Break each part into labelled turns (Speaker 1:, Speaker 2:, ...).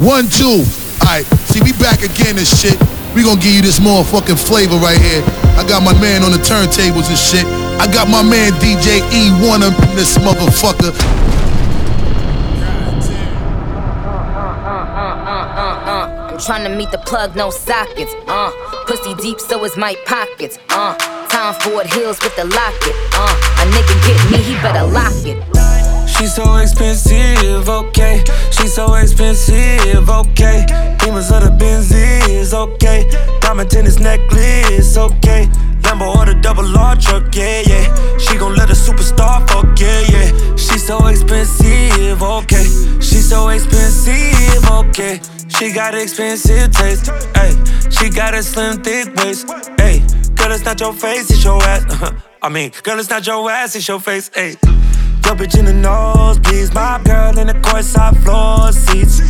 Speaker 1: One, two. Alright, see, we back again and shit. We gonna give you this motherfucking flavor right here. I got my man on the turntables and shit. I got my man DJ E1 up in this motherfucker.
Speaker 2: I'm trying to meet the plug, no sockets. Uh, pussy deep, so is my pockets. Uh, Tom Ford Hills with the locket. Uh, a nigga get me, he better lock it.
Speaker 3: She's so expensive, okay. She's so expensive, okay. Demons of the Benzies, okay. Diamond tennis necklace, okay. Lambo or the double R truck, yeah, yeah. She gon' let a superstar fuck, yeah, yeah. She's so expensive, okay. She's so expensive, okay. She got expensive taste, ayy. She got a slim, thick waist, ayy. Girl, it's not your face, it's your ass. I mean, girl, it's not your ass, it's your face, ayy. Your bitch in the nosebleeds, my girl in the courtside floor seats.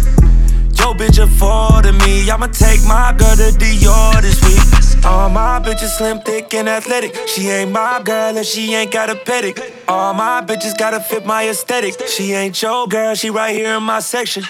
Speaker 3: Yo, bitch affording me. I'ma take my girl to Dior this week. All my bitches slim, thick, and athletic. She ain't my girl if she ain't got a pedic. All my bitches gotta fit my aesthetic. She ain't your girl, she right here in my section.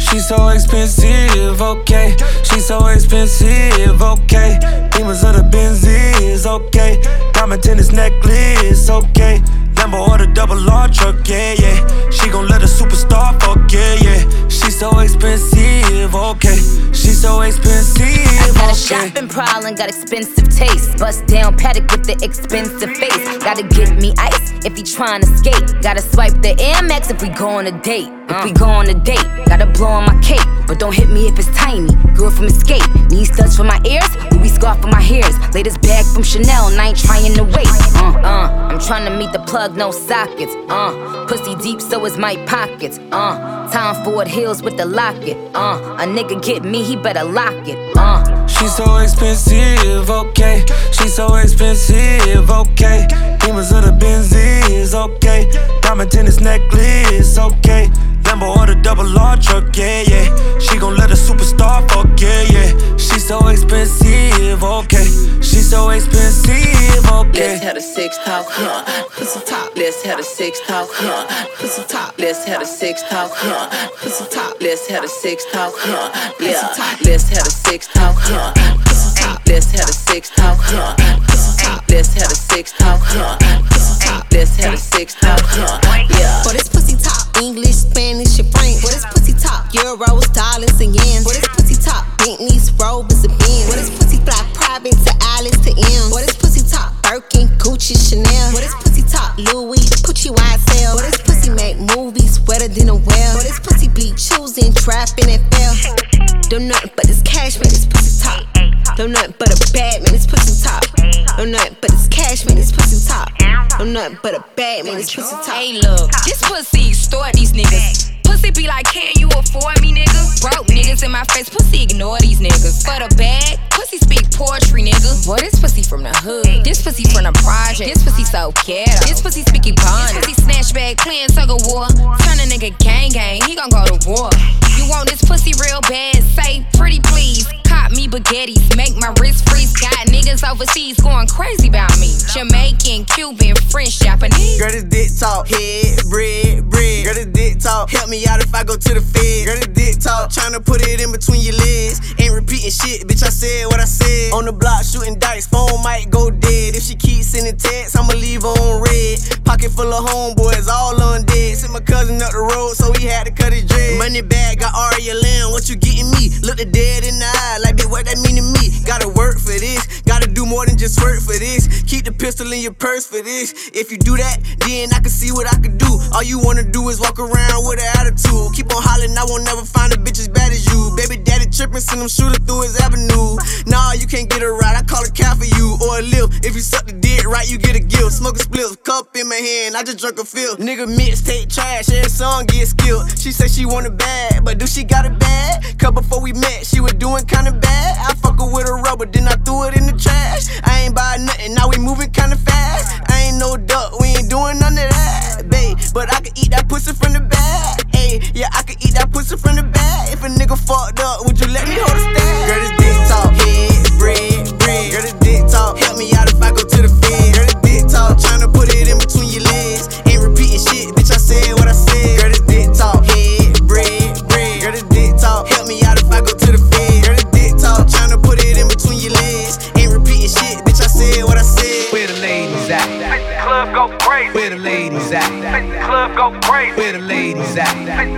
Speaker 3: She's so expensive, okay. She's so expensive, okay. Demons of the Benzies, okay. Diamond tennis necklace, okay. Lambo or the double R truck, yeah, yeah. She gon' let a superstar fuck, yeah, yeah. She's so expensive, okay. She's so expensive,
Speaker 2: Got a
Speaker 3: okay.
Speaker 2: shopping problem, got expensive taste. Bust down Patek with the expensive face. Gotta get me ice if he tryna skate. Gotta swipe the Amex if we go on a date. If we uh. go on a date, gotta blow on my cape. But don't hit me if it's tiny. Girl from Escape. Need studs for my ears, Louis scarf for my hairs. Latest bag from Chanel, and I ain't trying to wait. Uh, uh, I'm trying to meet the plug, no sockets. Uh, pussy deep, so is my pockets. Uh, Tom Ford heels with the locket. Uh, a nigga get me, he better lock it. Uh.
Speaker 3: She's so expensive, okay. She's so expensive, okay. Demons of the Benzies, okay. Diamond tennis necklace, okay. Lambo or the double R truck, yeah, yeah. She gon' let a superstar fuck, yeah, yeah. She's so expensive, okay. She's so expensive, okay.
Speaker 4: Let's have a sex talk, huh? Pussy top. Let's have a sex talk, huh? Pussy top. Let's have a sex talk, huh? Pussy top. Let's have a sex talk, huh? Yeah. Let's have a sex talk, huh? Pussy top. Let's have a sex talk, huh? Pussy top. Let's have a sex talk, huh? Pussy top. Let's have a sex talk, huh? Yeah.
Speaker 5: English, Spanish, and French. For this pussy top, euros, dollars, and yens. What is pussy top, Bentleys, Rovers, and Benz. What is pussy fly private to Alice to M. For this pussy top, Birkin, Gucci, Chanel. What is pussy top, Louis, Pucci, YSL. For this pussy make movies wetter than a well. What is pussy bleed choosing, trapping and fell. Don't nothing but this cash, man, this pussy top. Don't nothing but a bad man, this pussy top. Don't nothing but this cash, man, this pussy top. Don't nothing but a bad man, this pussy top.
Speaker 6: Hey, look, this pussy extort these niggas. Pussy be like, can you afford me, nigga? Broke niggas in my face, pussy ignore these niggas. For the bag, pussy speak poetry, nigga. Boy, this pussy from the hood. This pussy from the project. This pussy so ghetto. This pussy speak Ebonics. This pussy snatch bag, playing tug of war. Turn a nigga gang gang, he gon' go to war. You want this pussy real bad? Say pretty please. Cop me baguettes, make my wrist freeze. Got niggas overseas going crazy about me. Jamaican, Cuban, French, Japanese.
Speaker 7: Girl, this dick talk, head, bread, bread. Girl, this dick talk, help me out if I go to the fed. Girl, this dick talk, tryna put it in between your legs. Ain't repeating shit, bitch, I said what I said. On the block, shooting dice, phone might go dead. If she keeps sending texts, I'ma leave her on red. Pocket full of homeboys, all undead. Sent my cousin up the road, so he had to cut his dread. Money bag, got Aria Lamb, what you getting me? Look the dead in the eye, like, bitch, what that mean to me? Gotta work for this, gotta do more than just work for this. Keep the pistol in your purse for this. If you do that, then I can see what I can do. All you wanna do is walk around with an attitude. Keep on hollering, I won't never find a bitch as bad as you. Baby daddy tripping, send him shooter through his avenue. Nah, you can't get it right, I call a cat for you or a lip. If you suck the dick right, you get a gift. Smoke a split, cup in my hand, I just drunk a fill. Nigga mixtape trash, every song get skilled. She said she want it bad, but do she got it bad? Cause before we met, she was doing kinda bad. I fuck her with a rubber, then I threw it in the trash. I ain't buy nothing, now we moving kinda fast. I ain't no duck, we ain't doing none of that, babe. But I can eat that pussy from the back. Yeah, I can eat that pussy from the back. If a nigga fucked up, would you let me hold a stack?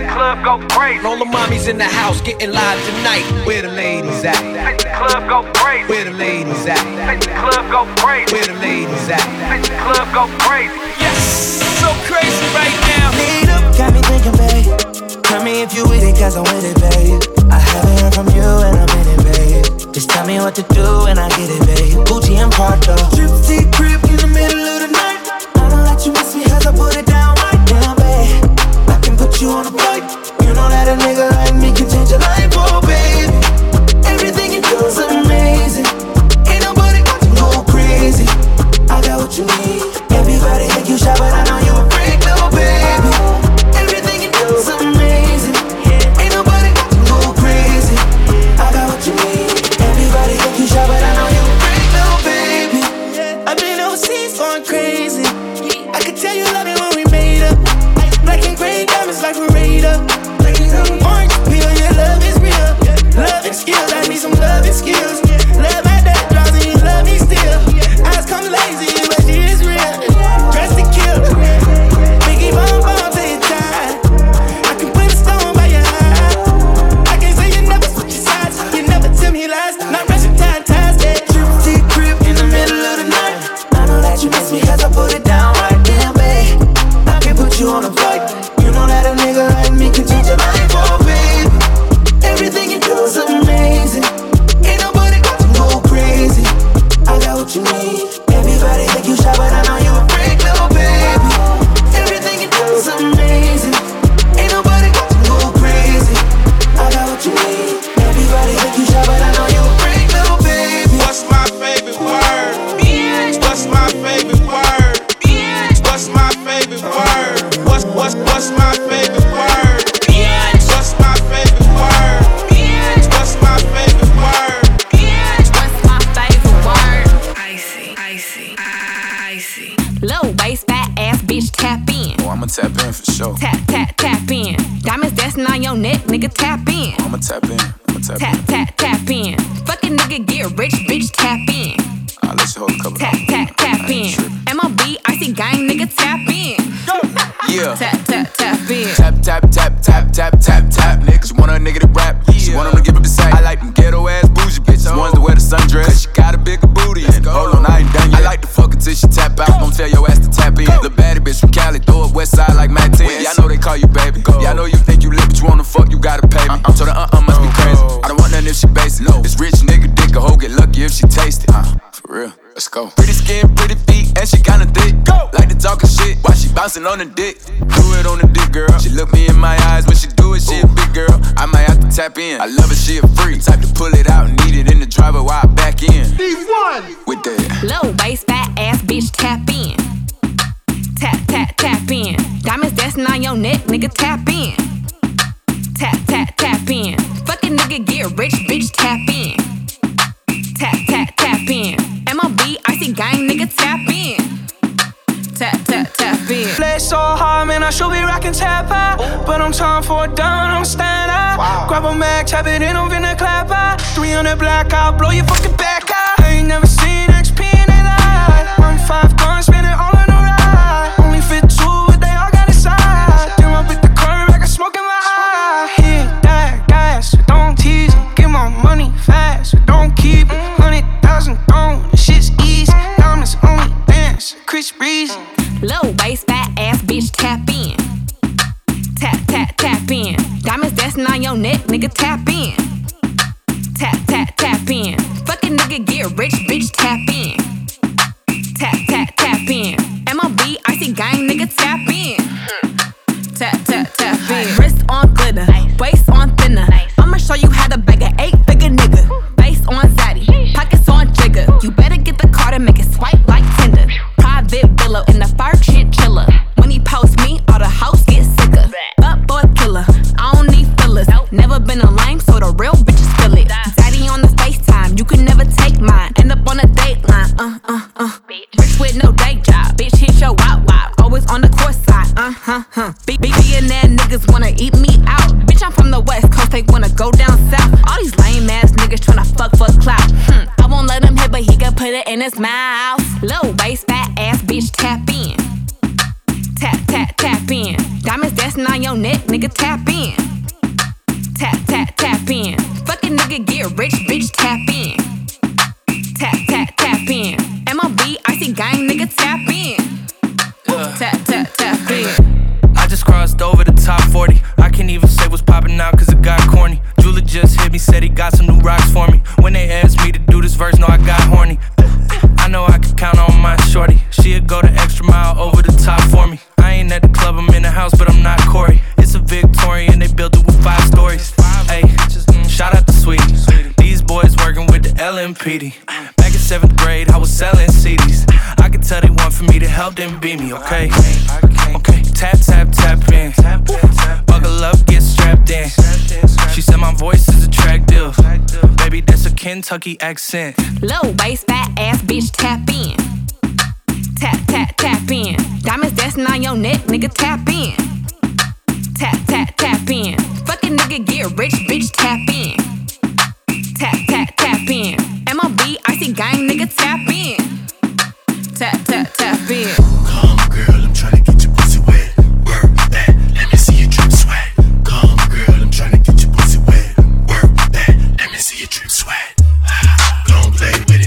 Speaker 7: the
Speaker 8: club go crazy.
Speaker 9: All the mommies in the house getting live tonight. Where the ladies at?
Speaker 8: Make the club go crazy.
Speaker 9: Where the ladies at?
Speaker 8: Make the club go crazy.
Speaker 9: Where the ladies at?
Speaker 8: Make the club go crazy.
Speaker 9: Yes, so crazy right now.
Speaker 10: Lead up, got me thinking, babe. Tell me if you with it, cause I'm with it, babe. baby.
Speaker 11: I'm told her, uh uh, must be crazy. Oh. I don't want nothing if she base No. This rich nigga dick a hoe get lucky if she taste it. Uh, for real, let's go. Pretty skin, pretty feet, and she kinda thick. Go. Like to talk shit while she bouncing on the dick. Do it on the dick, girl. She look me in my eyes when she do it. She a big girl. I might have to tap in. I love it, she a freak. Type to pull it out, need it in the driver while I back in.
Speaker 8: D1
Speaker 11: with that
Speaker 6: low waist, fat ass bitch, tap in. Tap, tap, tap in. Diamonds dancing on your neck, nigga, tap in. Tap, tap, tap in. Fucking nigga, get rich, bitch, tap in. Tap, tap, tap in. MLB, icy gang, nigga, tap in. Tap, tap, tap in.
Speaker 10: Play so hard, man, I should be rocking tap out. But I'm time for a down, I'm stand out. Wow. Grab a mag, tap it in, I'm finna clap out. 300 black, I'll blow your fucking back out. I ain't never seen XP in a life. One five guns, spin
Speaker 12: Back in seventh grade, I was selling CDs. I could tell they want for me to help them beat me, okay? Okay, tap, tap, tap in. Buckle up, get strapped in. She said my voice is attractive. Baby, that's a Kentucky accent.
Speaker 6: Low bass, fat ass, bitch, tap in. Tap, tap, tap in. Diamonds dancing on your neck, nigga, tap in. Tap, tap, tap in. Fucking nigga, get rich, bitch, tap in Bang, nigga, tap in. Tap, tap, tap in.
Speaker 13: Come, girl, I'm trying to get your pussy wet. Work that, let me see you drip sweat. Come, girl, I'm trying to get your pussy wet. Work that, let me see you drip sweat. Don't play with it.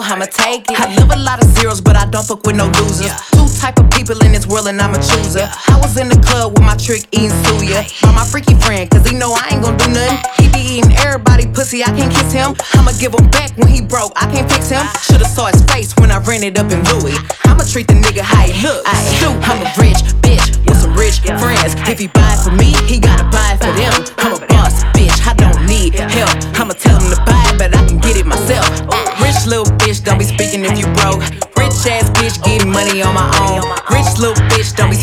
Speaker 14: I'ma take it. I live a lot of zeros, but I don't fuck with no losers. Yeah. Two type of people in this world, and I'm a chooser. I was in the club with my trick eating suya. By my freaky friend, cause he know I ain't gonna do nothing. He be eating everybody pussy, I can't kiss him. I'ma give him back when he broke, I can't fix him. Should've saw his face when I ran it up in Louis. I'ma treat the nigga how he look. I I'm a rich bitch with some rich friends. If he buy for me, he gotta buy for them. I'm a boss bitch, I don't need help. I'ma tell him to buy. on my own. Rich little bitch, don't be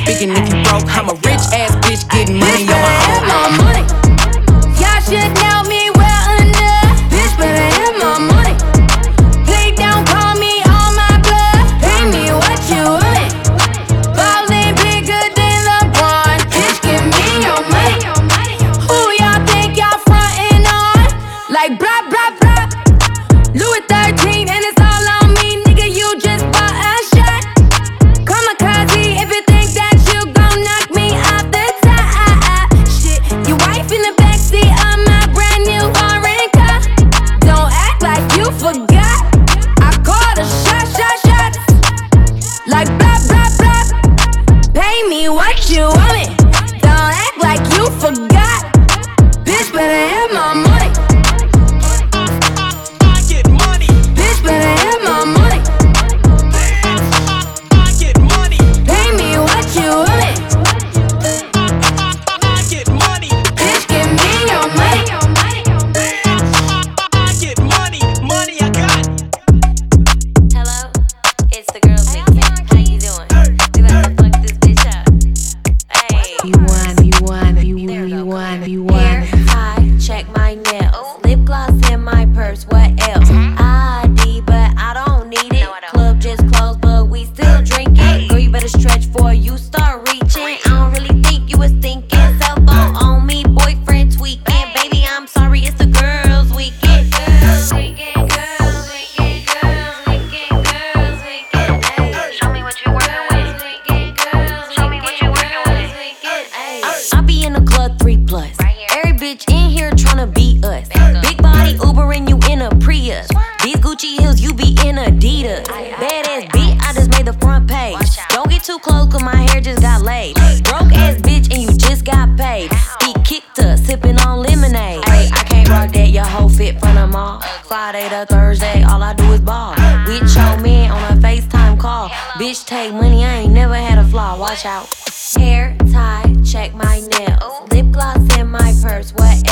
Speaker 15: Friday to Thursday, all I do is ball. With your man on a FaceTime call. Bitch, take money, I ain't never had a flaw. Watch out. Hair tie, check my nails. Lip gloss in my purse, what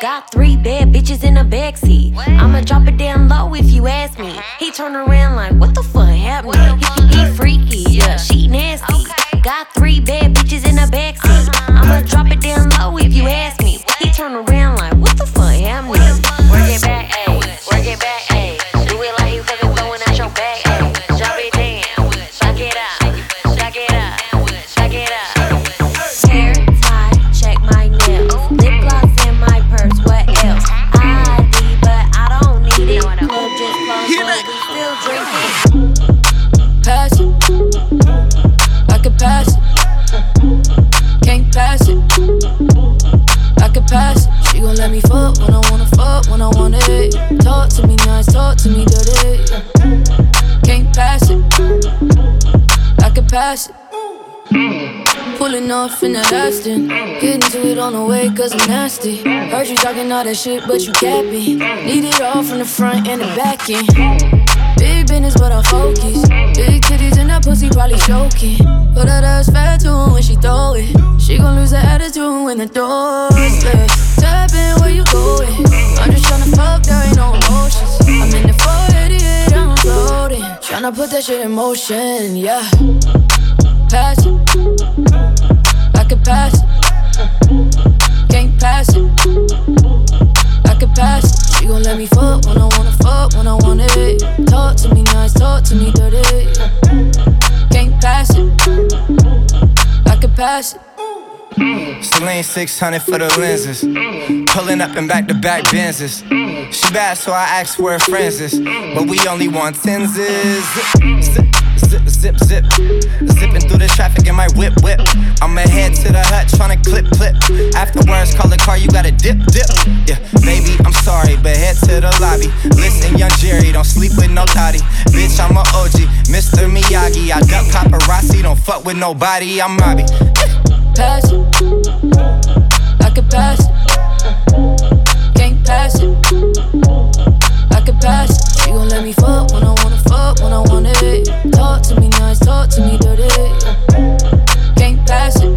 Speaker 15: Got three bad bitches in the backseat. I'ma drop it down low if you ask me. He turn around like, what the fuck happened? He, he freaky, yeah, she nasty. Got three bad
Speaker 16: to me dirty. Can't pass it. I could pass it. Pulling off in that Aston. Getting to it on the way, cause I'm nasty. Heard you talking all that shit, but you capping. Need it all from the front and the back end. Big business, but I focus. Big titties and that pussy probably choking. But that ass fat too when she throw it. She gon' lose her attitude when the door is closed. Tap in where you going. I'm just tryna fuck, there ain't no Tryna put that shit in motion, yeah. Pass it. I could pass it. Can't pass it. I could pass it. She gon' let me fuck when I wanna fuck, when I want it. Talk to me nice, talk to me dirty. Can't pass it. I could pass it.
Speaker 17: Celine 600 for the lenses. Pulling up in back to back Benzes. She bad, so I asked where her friends is. But we only want tenses. Zip, zip, zip, zip. Zipping through the traffic in my whip, whip. I'ma head to the hut, tryna clip, clip. Afterwards, call the car, you gotta dip, dip. Yeah, baby, I'm sorry, but head to the lobby. Listen, young Jerry, don't sleep with no thotty. Bitch, I'm a OG, Mr. Miyagi. I duck paparazzi, don't fuck with nobody, I'm Mobby.
Speaker 16: Pass. I could pass. Pass it. I could pass it. She gon' let me fuck when I wanna fuck, when I want it. Talk to me nice, talk to me dirty. Can't pass it.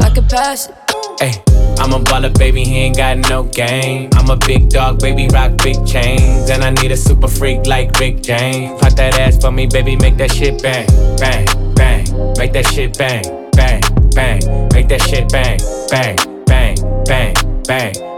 Speaker 16: I could pass it.
Speaker 18: Hey, I'm a baller, baby, he ain't got no game. I'm a big dog, baby, rock big chains. And I need a super freak like Rick James. Pop that ass for me, baby, make that shit bang, bang, bang. Make that shit bang, bang, bang. Make that shit bang, bang, bang, bang, bang.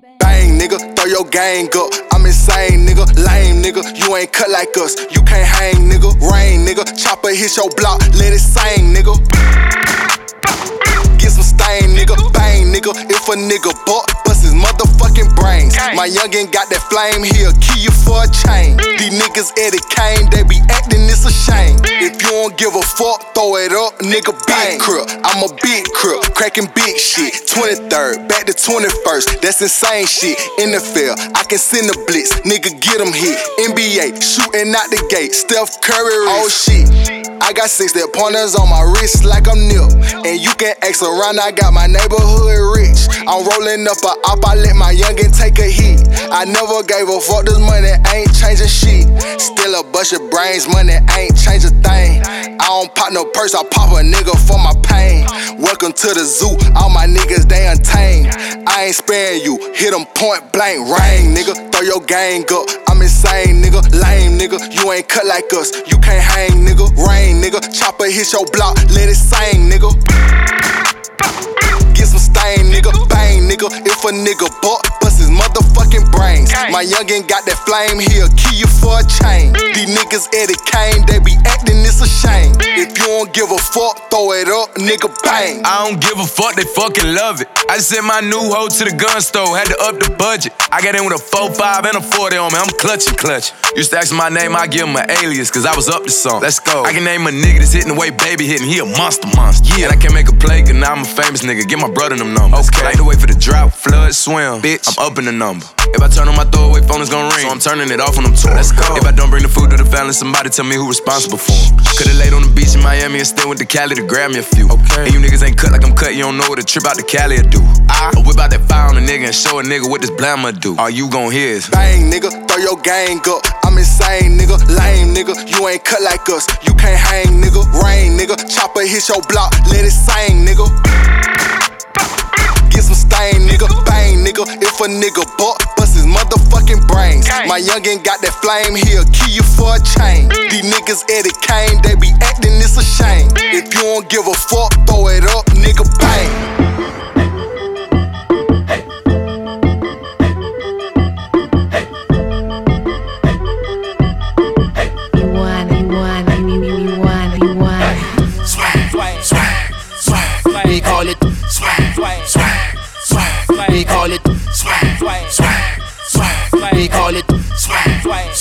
Speaker 19: nigga, throw your gang up. I'm insane, nigga, lame, nigga. You ain't cut like us. You can't hang, nigga. Rain, nigga. Chopper hit your block, let it sing, nigga. Get some stain, nigga. Bang, nigga. If a nigga buck, bust his motherfucking brains. My youngin' got that flame, he'll kill you for a chain. These niggas Eddie Kane, they be acting it's a shame. If you don't give a fuck, throw it up, nigga bang. Crip, I'm a big crip, cracking big shit. 23rd, back to 21st, that's insane shit. NFL, I can send a blitz, nigga get them hit. NBA, shooting out the gate, Steph Curry, oh shit. I got six that pointers on my wrist like I'm nip. And you can ask around, I got my neighborhood rich. I'm rolling up a op, I let my youngin' take a hit. I never gave a fuck, this money ain't changing shit. Still a bunch of brains, money ain't change a thing. I don't pop no purse, I pop a nigga for my pain. Welcome to the zoo, all my niggas they untamed. I ain't sparing you, hit 'em point blank, rain, nigga. Throw your gang up, I'm insane, nigga. Lame, nigga. You ain't cut like us, you can't hang, nigga. Rain, nigga. Chopper hit your block, let it sing, nigga. Get some stain, nigga. Bang, nigga. If a nigga buck, motherfucking brains. My youngin' got that flame, he'll kill you for a chain. These niggas Eddie Kane, they be acting it's a shame. If you don't give a fuck, throw it up, nigga. Bang.
Speaker 11: I don't give a fuck, they fucking love it. I sent my new hoe to the gun store, had to up the budget. I got in with a 4-5 and a 40 on me, I'm clutching clutch. Used to ask my name, I give him an alias, cause I was up to something. Let's go. I can name a nigga that's hitting the way baby hitting, he a monster monster. Yeah, and I can't make a play, cause now I'm a famous nigga. Get my brother them numbers. Okay. Like to wait for the drop, flood, swim. Bitch, I'm up the number. If I turn on my throwaway phone, it's gon' ring. So I'm turning it off when I'm torn. Let's go. If I don't bring the food to the family, somebody tell me who responsible for 'em. Could've laid on the beach in Miami and still went to Cali to grab me a few. Okay. And you niggas ain't cut like I'm cut, you don't know what a trip out to Cali will do. I whip out that fire on a nigga and show a nigga what this blammer do. All you gon' hear is
Speaker 19: Bang, nigga, throw your gang up. I'm insane, nigga. Lame, nigga. You ain't cut like us. You can't hang, nigga. Rain, nigga. Chopper hit your block, let it sing, nigga. Stain, nigga. Bang, nigga. If a nigga buck, bust his motherfucking brains. My youngin' got that flame, he'll kill you for a chain. These niggas Eddie Kane, they be acting it's a shame. If you don't give a fuck, throw it up, nigga. Bang.
Speaker 13: We call it swag, swag, swag. We call it swag, swag,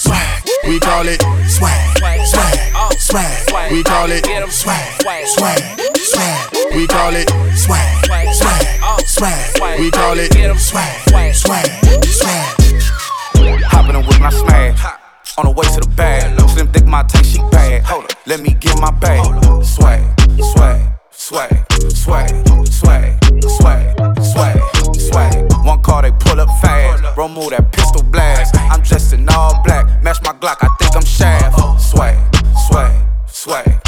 Speaker 13: swag. We call it swag, swag, swag. We call it swag, swag, swag. We call it swag, swag, swag. We call it swag, swag, swag.
Speaker 20: Hopping in with my smash. On the way to the bag. Slim thick, my tank, she bad. Hold up, let me get my bag. Swag, swag, swag, swag, swag, swag, swag. One car, they pull up fast. Move that pistol blast. I'm dressed in all black. Match my Glock, I think I'm Shaft. Swag, swag, swag,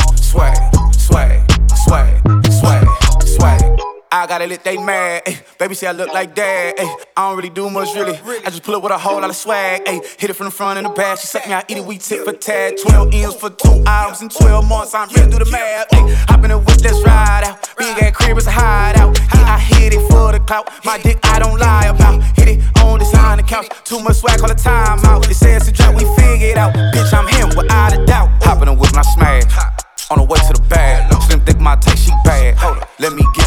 Speaker 20: I gotta let they mad, ayy. Baby say I look like dad, ayy. I don't really do much, really. I just pull up with a whole lot of swag, ayy. Hit it from the front and the back. She suck me, I eat it, we tip for tag. 12 M's for two hours and 12 months. I'm ready to do the math, ayy. Hop in the whip, let's ride out. Big ass crib is a hideout. Yeah, I hit it for the clout. My dick, I don't lie about. Hit it on of the couch. Too much swag, all the time out. Say it's a drop, we figure it out. Bitch, I'm him without a doubt. Hop in the whip, I smash. On the way to the bag. Slim thick, my taste, she bad. Hold up, let me get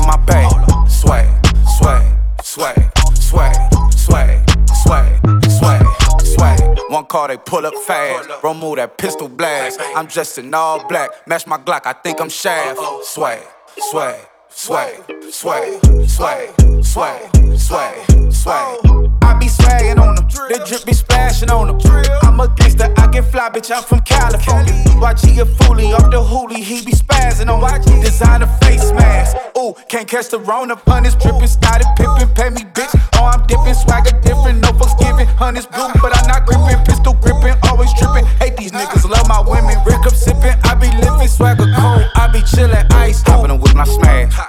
Speaker 20: car, they pull up fast. Bro, move that pistol blast. I'm dressed in all black. Match my Glock, I think I'm Shaft. Swag, swag, swag, sway, sway, sway, sway, swag. I be swagging on them, the drip be splashing on them. I'm a gangster, I get fly, bitch, I'm from California. YG a foolie, off the hoolie, he be spazzing on me. Designer face mask, ooh, can't catch the Rona. Hundreds dripping, started pippin', pay me, bitch. Oh, I'm dipping, swagger different, no fucks giving. Hundreds blue, but I'm not gripping, pistol gripping, always tripping. Hate these niggas, love my women, Rick up sipping. I be living swagger cold, I be chillin', ice. Hopping with my smash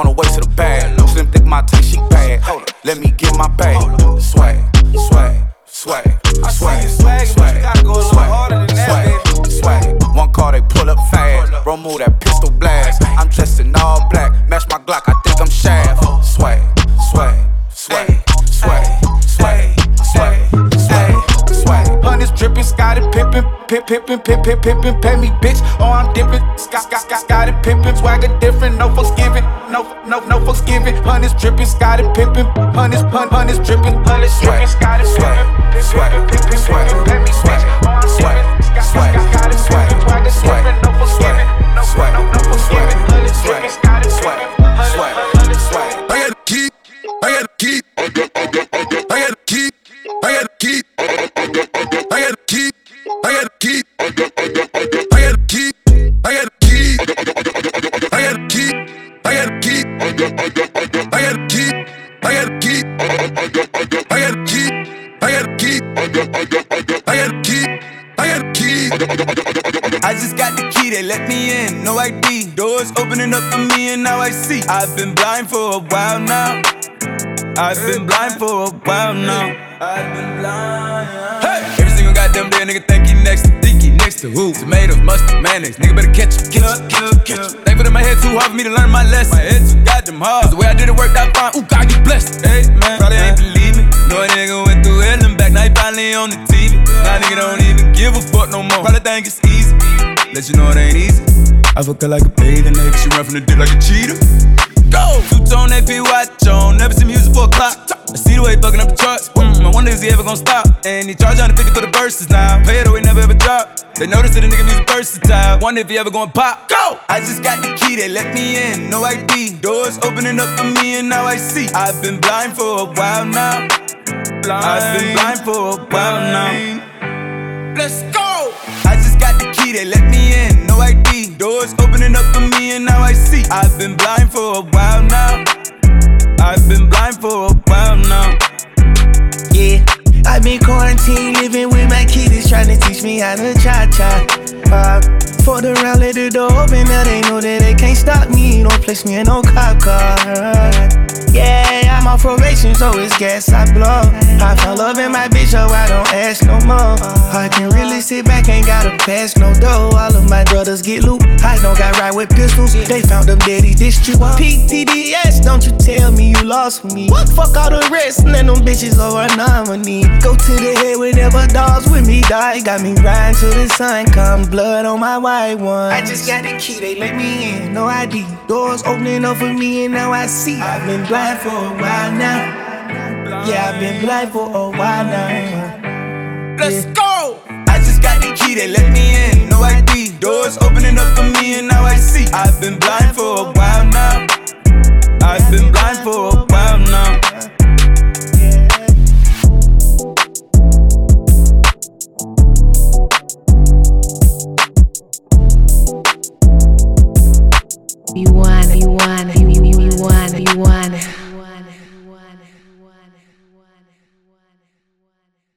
Speaker 20: on the way to the bag. Slim think my taste, she bad. Hold up, let me get my bag. Swag, swag, swag, swag, swag, swag, go swag, swag, swag. One car they pull up fast. Bro, that pistol blast. I'm dressed in all black, match my Glock. I think I'm shaft. Swag, swag, swag, swag, swag, swag, swag, swag. Honey's dripping, Scotty pippin', pip pippin', pip pip pippin', pay me bitch. Oh, I'm dippin', Scott, Scott, Scotty pippin', swagger different, no fuck skin drippin', Scotty pippin', hundreds, pun, hundreds drippin', hundreds
Speaker 21: drippin', opening up for me, and now I see. I've been blind for a while now. I've been blind for a while now. I've been blind. Hey! Every single goddamn day, nigga think he next to Dinky, next to who? Tomatoes, mustard, mayonnaise. Nigga better catch it, catch it, catch it, catch it. Thankful that my head too hard for me to learn my lesson. My head too goddamn hard. Cause the way I did it worked out fine. Ooh, God, get blessed. Hey, man, probably ain't believe me. No nigga went through hell and back, now he finally on the TV. Now nigga don't even give a fuck no more. Probably think it's easy. Let you know it ain't easy. I fuck her like a bathing ape. She run from the dick like a cheetah. Go! Two tone AP watch on. Never seen music for a clock. I see the way he fucking up the charts. Mm, I wonder is he ever gonna stop? And he charge 150 for the verses now. Pay it away, never ever drop. They notice that the nigga music versatile. Wonder if he ever gonna pop. Go! I just got the key, they let me in. No ID. Doors opening up for me, and now I see. I've been blind for a while now. Blind. I've been blind for a while now. Let's go! I just got the key, they let me in. No ID. Doors opening up for me, and now I see. I've been blind for a while now. I've been blind for a while now.
Speaker 10: Yeah, I've been quarantined, living with my kids, trying to teach me how to cha cha. Uh, Fucked around, let the door open, now they know that they can't stop me. Don't place me in no cop car. Yeah, I'm on probation, so it's gas I blow. I found love in my bitch, so I don't ask no more. I can really sit back, ain't gotta pass no dough. All of my brothers get loot. I don't got right with pistols. They found them daddy district. PTDS, don't you tell me you lost me. What fuck all the rest, and then them bitches are a. Go to the head whenever dogs with me die. Got me riding till the sun come, blood on my white one. I just got the key, they let me in, no ID. Doors opening up for me, and now I see. I've been blind for a while now. Yeah, I've been blind for a while now.
Speaker 21: Let's go! I just got the key, they let me in. No ID. Doors opening up for me, and now I see. I've been blind for a while now. I've been blind for a while now.
Speaker 22: you wanna, you wanna, you wanna, you wanna.